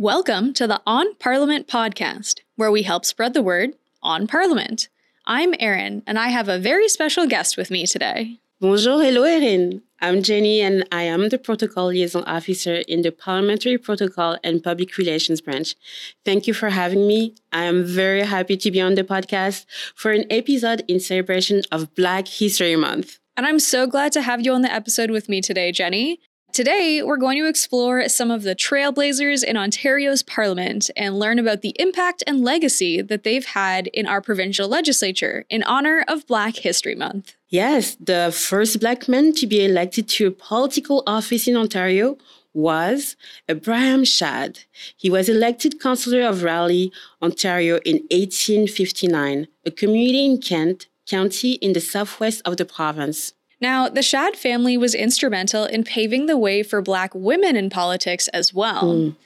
Welcome to the On Parliament podcast, where we help spread the word on Parliament. I'm Erin, and I have a very special guest with me today. Bonjour, hello, Erin. I'm Jenny, and I am the Protocol Liaison Officer in the Parliamentary Protocol and Public Relations Branch. Thank you for having me. I am very happy to be on the podcast for an episode in celebration of Black History Month. And I'm so glad to have you on the episode with me today, Jenny. Today, we're going to explore some of the trailblazers in Ontario's parliament and learn about the impact and legacy that they've had in our provincial legislature in honor of Black History Month. Yes, the first Black man to be elected to a political office in Ontario was Abraham Shadd. He was elected Councillor of Raleigh, Ontario in 1859, a community in Kent County in the southwest of the province. Now, the Shadd family was instrumental in paving the way for Black women in politics as well. Mm.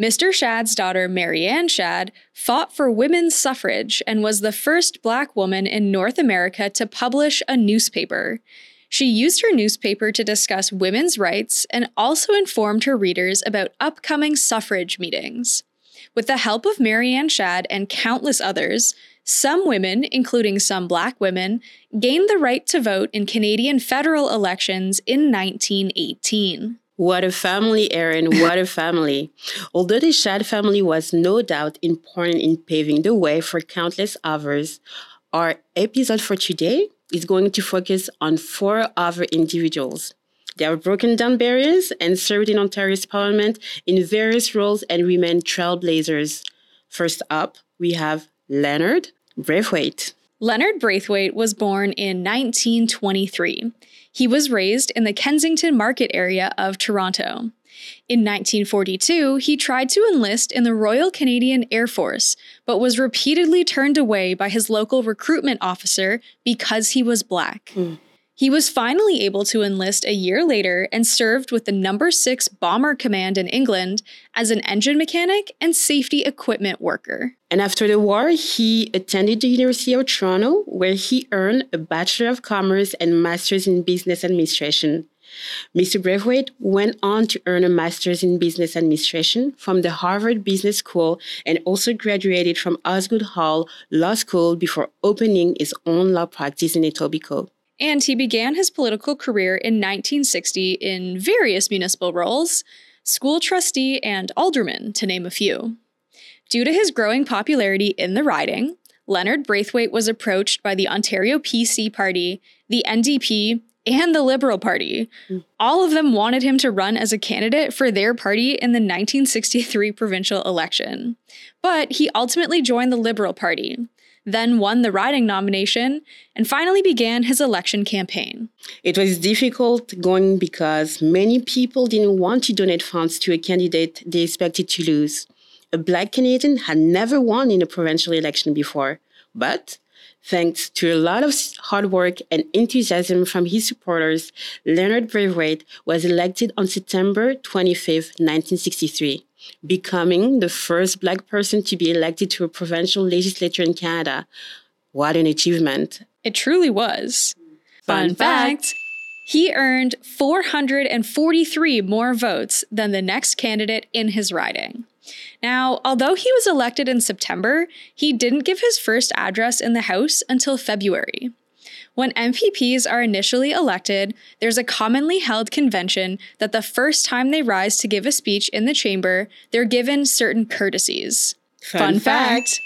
Mr. Shadd's daughter, Mary Ann Shadd, fought for women's suffrage and was the first Black woman in North America to publish a newspaper. She used her newspaper to discuss women's rights and also informed her readers about upcoming suffrage meetings. With the help of Mary Ann Shadd and countless others, some women, including some black women, gained the right to vote in Canadian federal elections in 1918. What a family, Erin. What a family. Although the Shadd family was no doubt important in paving the way for countless others, our episode for today is going to focus on four other individuals. They have broken down barriers and served in Ontario's parliament in various roles and remain trailblazers. First up, we have Leonard Braithwaite. Leonard Braithwaite was born in 1923. He was raised in the Kensington market area of Toronto. In 1942, he tried to enlist in the Royal Canadian Air Force, but was repeatedly turned away by his local recruitment officer because he was black. Mm. He was finally able to enlist a year later and served with the Number 6 Bomber Command in England as an engine mechanic and safety equipment worker. And after the war, he attended the University of Toronto, where he earned a Bachelor of Commerce and Master's in Business Administration. Mr. Braithwaite went on to earn a master's in business administration from the Harvard Business School and also graduated from Osgoode Hall Law School before opening his own law practice in Etobicoke and he began his political career in 1960 in various municipal roles school trustee and alderman, to name a few. Due to his growing popularity in the riding, Leonard Braithwaite was approached by the Ontario PC Party, the NDP, and the Liberal Party. Mm. All of them wanted him to run as a candidate for their party in the 1963 provincial election. But he ultimately joined the Liberal Party, then won the riding nomination, and finally began his election campaign. It was difficult going because many people didn't want to donate funds to a candidate they expected to lose. A black Canadian had never won in a provincial election before, but Thanks to a lot of hard work and enthusiasm from his supporters, Leonard Braithwaite was elected on September 25, 1963 becoming the first Black person to be elected to a provincial legislature in Canada. What an achievement! It truly was. Fun, Fun fact. fact he earned 443 more votes than the next candidate in his riding. Now, although he was elected in September, he didn't give his first address in the House until February. When MPPs are initially elected, there's a commonly held convention that the first time they rise to give a speech in the chamber, they're given certain courtesies. Fun, Fun fact. fact.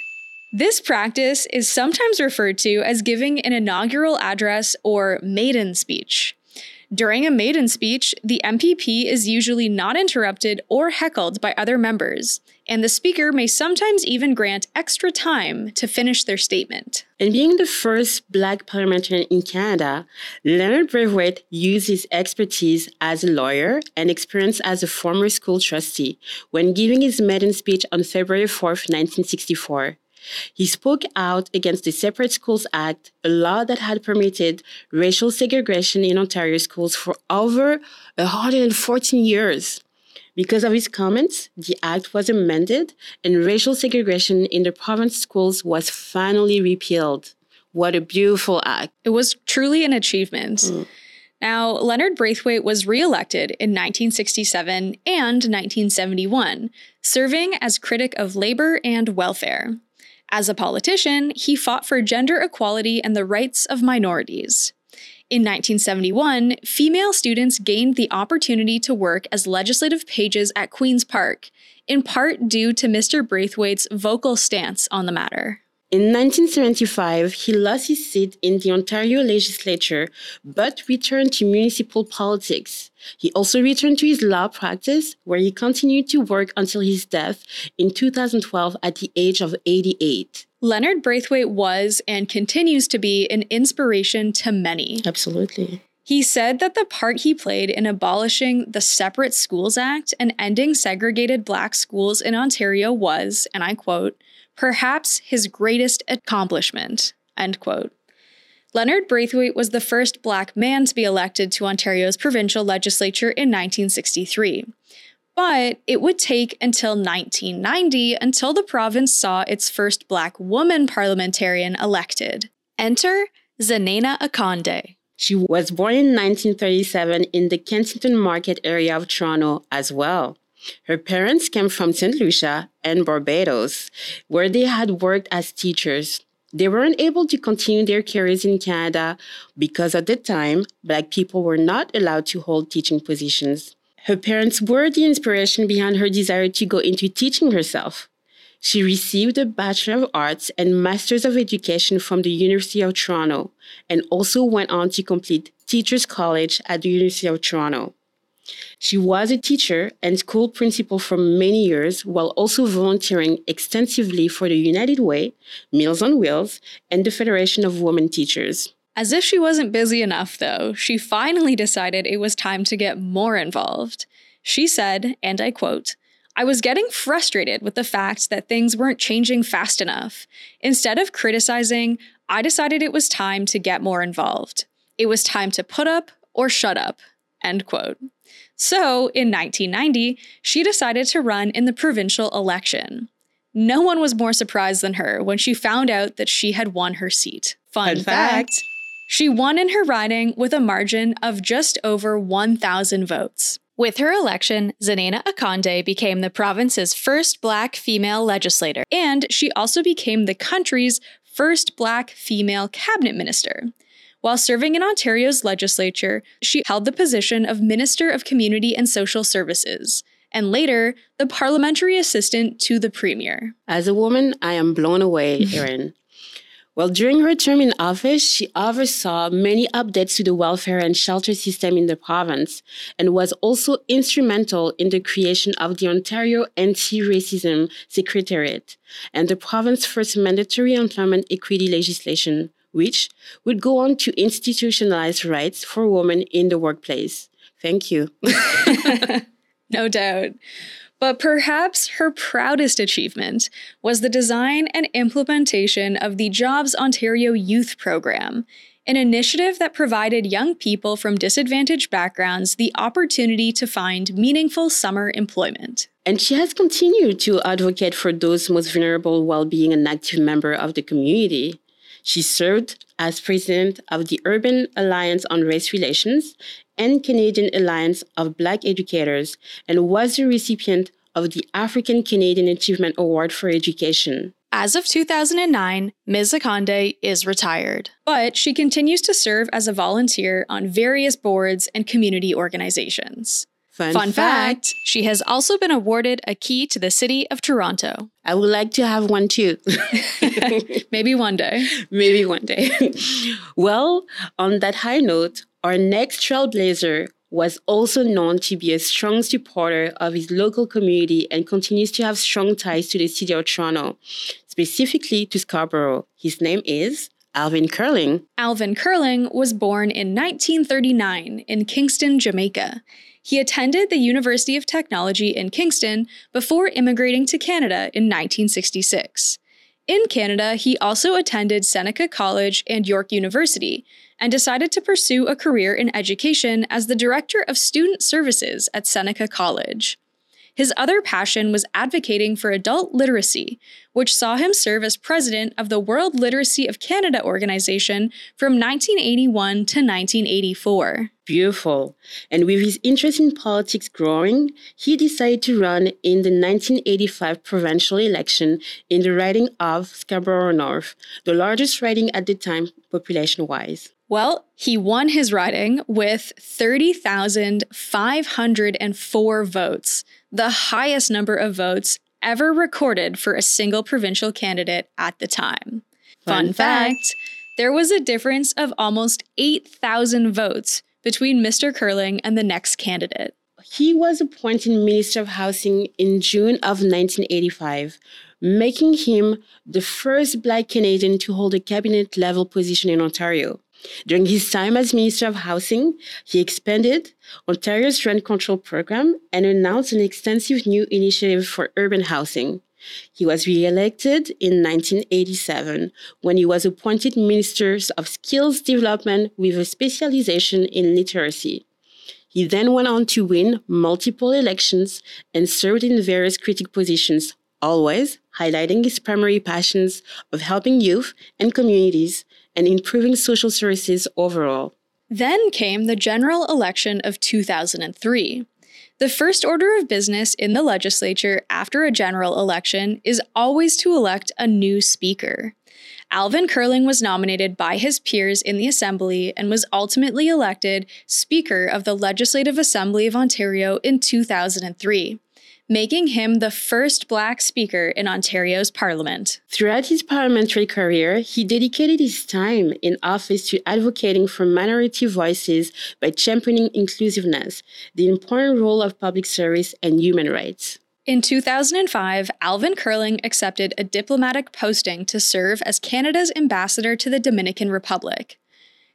This practice is sometimes referred to as giving an inaugural address or maiden speech. During a maiden speech, the MPP is usually not interrupted or heckled by other members, and the speaker may sometimes even grant extra time to finish their statement. And being the first Black parliamentarian in Canada, Leonard Braithwaite used his expertise as a lawyer and experience as a former school trustee when giving his maiden speech on February 4, 1964. He spoke out against the Separate Schools Act, a law that had permitted racial segregation in Ontario schools for over 114 years. Because of his comments, the act was amended and racial segregation in the province schools was finally repealed. What a beautiful act. It was truly an achievement. Mm. Now, Leonard Braithwaite was reelected in 1967 and 1971, serving as critic of labor and welfare. As a politician, he fought for gender equality and the rights of minorities. In 1971, female students gained the opportunity to work as legislative pages at Queen's Park, in part due to Mr. Braithwaite's vocal stance on the matter. In 1975, he lost his seat in the Ontario legislature but returned to municipal politics. He also returned to his law practice, where he continued to work until his death in 2012 at the age of 88. Leonard Braithwaite was and continues to be an inspiration to many. Absolutely. He said that the part he played in abolishing the Separate Schools Act and ending segregated black schools in Ontario was, and I quote, perhaps his greatest accomplishment. End quote. Leonard Braithwaite was the first black man to be elected to Ontario's provincial legislature in 1963. But it would take until 1990 until the province saw its first black woman parliamentarian elected. Enter Zanana Akande. She was born in 1937 in the Kensington Market area of Toronto as well. Her parents came from St. Lucia and Barbados, where they had worked as teachers. They weren't able to continue their careers in Canada because at the time, Black people were not allowed to hold teaching positions. Her parents were the inspiration behind her desire to go into teaching herself. She received a Bachelor of Arts and Masters of Education from the University of Toronto and also went on to complete Teachers College at the University of Toronto. She was a teacher and school principal for many years while also volunteering extensively for the United Way, Meals on Wheels, and the Federation of Women Teachers. As if she wasn't busy enough, though, she finally decided it was time to get more involved. She said, and I quote, I was getting frustrated with the fact that things weren't changing fast enough. Instead of criticizing, I decided it was time to get more involved. It was time to put up or shut up. End quote. So, in 1990, she decided to run in the provincial election. No one was more surprised than her when she found out that she had won her seat. Fun, fact, fact. she won in her riding with a margin of just over 1,000 votes. With her election, Zanana Akande became the province's first black female legislator, and she also became the country's first black female cabinet minister. While serving in Ontario's legislature, she held the position of Minister of Community and Social Services, and later the parliamentary assistant to the Premier. As a woman, I am blown away, Erin. well, during her term in office, she oversaw many updates to the welfare and shelter system in the province and was also instrumental in the creation of the Ontario Anti Racism Secretariat and the province's first mandatory employment equity legislation, which would go on to institutionalize rights for women in the workplace. Thank you. no doubt. But perhaps her proudest achievement was the design and implementation of the Jobs Ontario Youth Program, an initiative that provided young people from disadvantaged backgrounds the opportunity to find meaningful summer employment. And she has continued to advocate for those most vulnerable while being an active member of the community. She served as president of the Urban Alliance on Race Relations and Canadian Alliance of Black Educators and was the recipient of the African Canadian Achievement Award for Education. As of 2009, Ms. Akande is retired, but she continues to serve as a volunteer on various boards and community organizations. Fun, Fun fact she has also been awarded a key to the city of Toronto. I would like to have one too. Maybe one day. Maybe one day. well, on that high note, our next trailblazer was also known to be a strong supporter of his local community and continues to have strong ties to the city of Toronto, specifically to Scarborough. His name is Alvin Curling. Alvin Curling was born in 1939 in Kingston, Jamaica. He attended the University of Technology in Kingston before immigrating to Canada in 1966. In Canada, he also attended Seneca College and York University and decided to pursue a career in education as the Director of Student Services at Seneca College. His other passion was advocating for adult literacy, which saw him serve as president of the World Literacy of Canada organization from 1981 to 1984. Beautiful. And with his interest in politics growing, he decided to run in the 1985 provincial election in the riding of Scarborough North, the largest riding at the time population wise. Well, he won his riding with 30,504 votes, the highest number of votes ever recorded for a single provincial candidate at the time. Fun, Fun fact, fact there was a difference of almost 8,000 votes between Mr. Curling and the next candidate. He was appointed Minister of Housing in June of 1985, making him the first Black Canadian to hold a cabinet level position in Ontario. During his time as Minister of Housing, he expanded Ontario's rent control program and announced an extensive new initiative for urban housing. He was re-elected in 1987 when he was appointed Minister of Skills Development with a specialization in literacy. He then went on to win multiple elections and served in various critic positions, always highlighting his primary passions of helping youth and communities and improving social services overall. Then came the general election of 2003. The first order of business in the legislature after a general election is always to elect a new speaker. Alvin Curling was nominated by his peers in the Assembly and was ultimately elected Speaker of the Legislative Assembly of Ontario in 2003 making him the first Black Speaker in Ontario's Parliament. Throughout his parliamentary career, he dedicated his time in office to advocating for minority voices by championing inclusiveness, the important role of public service, and human rights. In 2005, Alvin Curling accepted a diplomatic posting to serve as Canada's ambassador to the Dominican Republic.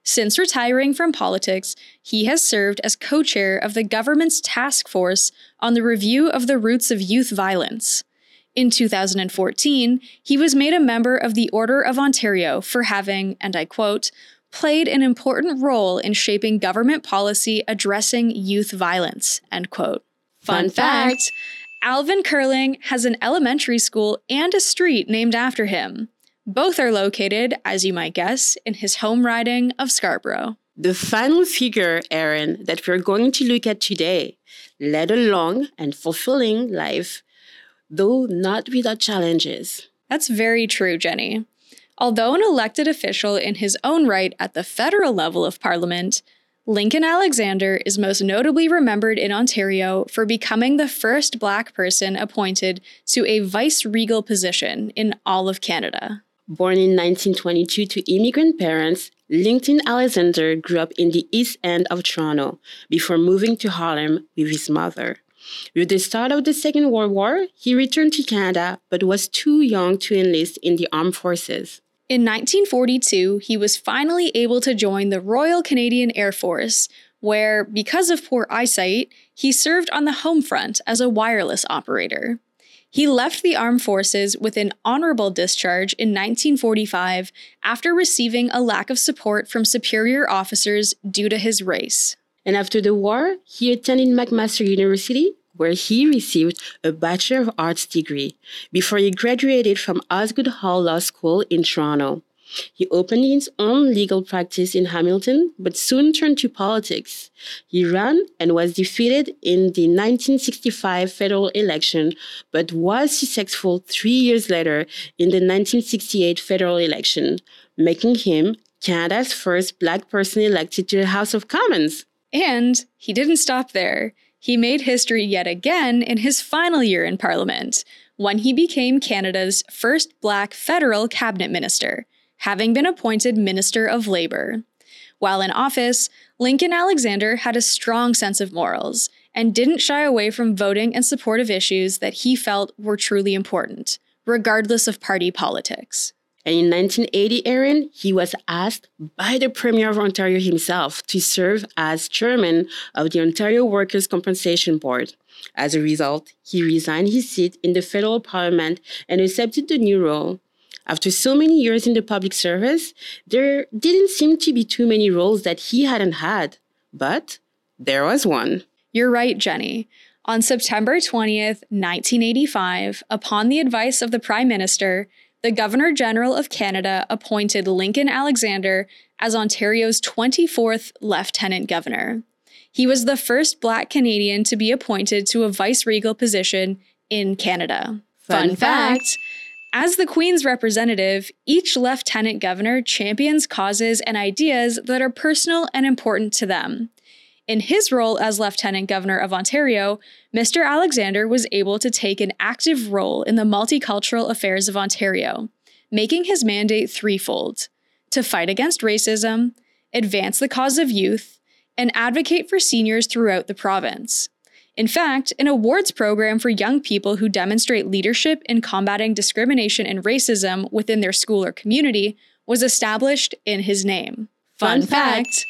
Since retiring from politics, he has served as co chair of the government's task force on the review of the roots of youth violence. In 2014, he was made a member of the Order of Ontario for having, and I quote, played an important role in shaping government policy addressing youth violence, end quote. Fun, Fun fact, fact Alvin Curling has an elementary school and a street named after him. Both are located, as you might guess, in his home riding of Scarborough. The final figure, Erin, that we're going to look at today led a long and fulfilling life, though not without challenges. That's very true, Jenny. Although an elected official in his own right at the federal level of Parliament, Lincoln Alexander is most notably remembered in Ontario for becoming the first Black person appointed to a vice regal position in all of Canada. Born in 1922 to immigrant parents, Lincoln Alexander grew up in the East End of Toronto before moving to Harlem with his mother. With the start of the Second World War, he returned to Canada but was too young to enlist in the armed forces. In 1942, he was finally able to join the Royal Canadian Air Force, where, because of poor eyesight, he served on the home front as a wireless operator. He left the armed forces with an honorable discharge in 1945 after receiving a lack of support from superior officers due to his race. And after the war, he attended McMaster University, where he received a Bachelor of Arts degree before he graduated from Osgoode Hall Law School in Toronto. He opened his own legal practice in Hamilton, but soon turned to politics. He ran and was defeated in the 1965 federal election, but was successful three years later in the 1968 federal election, making him Canada's first Black person elected to the House of Commons. And he didn't stop there. He made history yet again in his final year in Parliament, when he became Canada's first Black federal cabinet minister having been appointed Minister of Labor. While in office, Lincoln Alexander had a strong sense of morals and didn't shy away from voting in support of issues that he felt were truly important, regardless of party politics. And in 1980, Erin, he was asked by the Premier of Ontario himself to serve as chairman of the Ontario Workers' Compensation Board. As a result, he resigned his seat in the federal parliament and accepted the new role. After so many years in the public service, there didn't seem to be too many roles that he hadn't had. But there was one. You're right, Jenny. On September 20th, 1985, upon the advice of the Prime Minister, the Governor General of Canada appointed Lincoln Alexander as Ontario's 24th Lieutenant Governor. He was the first Black Canadian to be appointed to a vice-regal position in Canada. Fun Fun, fact. fact. As the Queen's representative, each Lieutenant Governor champions causes and ideas that are personal and important to them. In his role as Lieutenant Governor of Ontario, Mr. Alexander was able to take an active role in the multicultural affairs of Ontario, making his mandate threefold to fight against racism, advance the cause of youth, and advocate for seniors throughout the province. In fact, an awards program for young people who demonstrate leadership in combating discrimination and racism within their school or community was established in his name. Fun fact.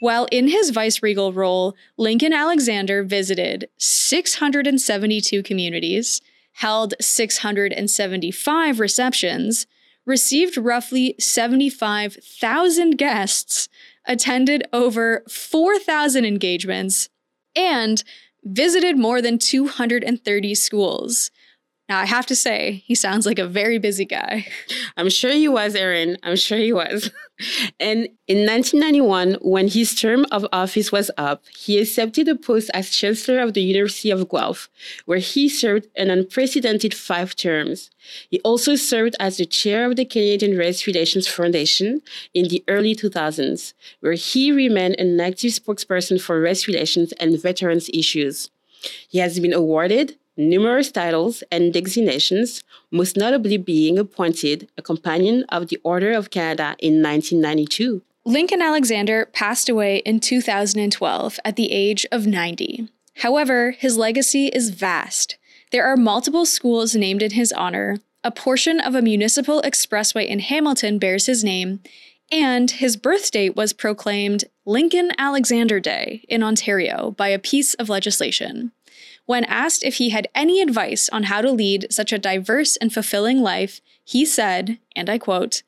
While in his vice-regal role, Lincoln Alexander visited 672 communities, held 675 receptions, received roughly 75,000 guests, attended over 4,000 engagements, and visited more than 230 schools. Now, I have to say, he sounds like a very busy guy. I'm sure he was, Erin. I'm sure he was. and in 1991, when his term of office was up, he accepted a post as Chancellor of the University of Guelph, where he served an unprecedented five terms. He also served as the chair of the Canadian Race Relations Foundation in the early 2000s, where he remained an active spokesperson for race relations and veterans issues. He has been awarded numerous titles and designations, most notably being appointed a Companion of the Order of Canada in 1992. Lincoln Alexander passed away in 2012 at the age of 90. However, his legacy is vast. There are multiple schools named in his honor, a portion of a municipal expressway in Hamilton bears his name, and his birth date was proclaimed Lincoln Alexander Day in Ontario by a piece of legislation. When asked if he had any advice on how to lead such a diverse and fulfilling life, he said, and I quote,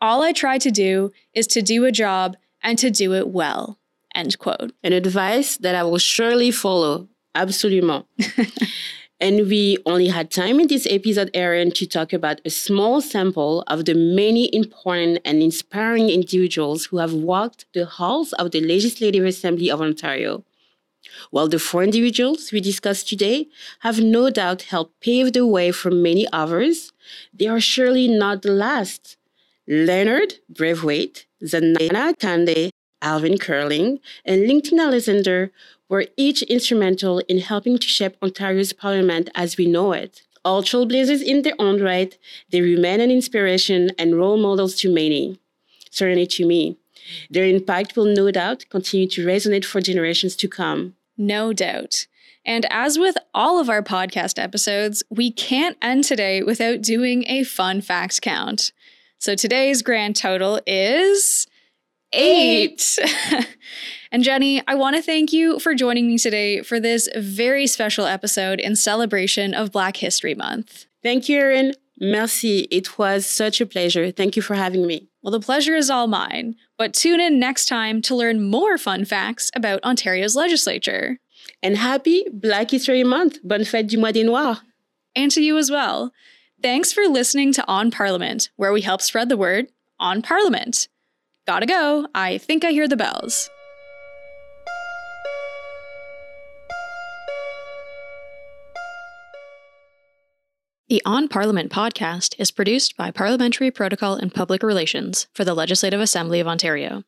All I try to do is to do a job and to do it well. End quote. An advice that I will surely follow. Absolument. and we only had time in this episode, Erin, to talk about a small sample of the many important and inspiring individuals who have walked the halls of the Legislative Assembly of Ontario. While the four individuals we discussed today have no doubt helped pave the way for many others, they are surely not the last. Leonard Braithwaite, Zanana Akande, Alvin Curling, and Lincoln Alexander were each instrumental in helping to shape Ontario's parliament as we know it. All trailblazers in their own right, they remain an inspiration and role models to many, certainly to me. Their impact will no doubt continue to resonate for generations to come. No doubt. And as with all of our podcast episodes, we can't end today without doing a fun facts count. So today's grand total is eight. and Jenny, I want to thank you for joining me today for this very special episode in celebration of Black History Month. Thank you, Erin. Merci. It was such a pleasure. Thank you for having me. Well, the pleasure is all mine, but tune in next time to learn more fun facts about Ontario's legislature. And happy Black History Month. Bonne fête du mois des Noirs. And to you as well. Thanks for listening to On Parliament, where we help spread the word on Parliament. Gotta go. I think I hear the bells. The On Parliament podcast is produced by Parliamentary Protocol and Public Relations for the Legislative Assembly of Ontario.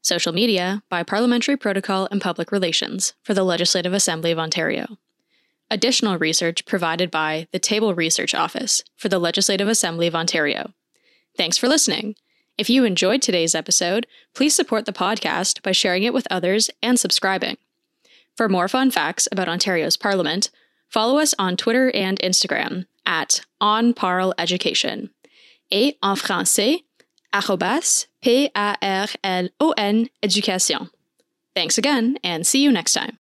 Social media by Parliamentary Protocol and Public Relations for the Legislative Assembly of Ontario. Additional research provided by the Table Research Office for the Legislative Assembly of Ontario. Thanks for listening. If you enjoyed today's episode, please support the podcast by sharing it with others and subscribing. For more fun facts about Ontario's Parliament, follow us on Twitter and Instagram at On Parle Education et en français arrobas P-A-R-L-O-N Education. Thanks again and see you next time.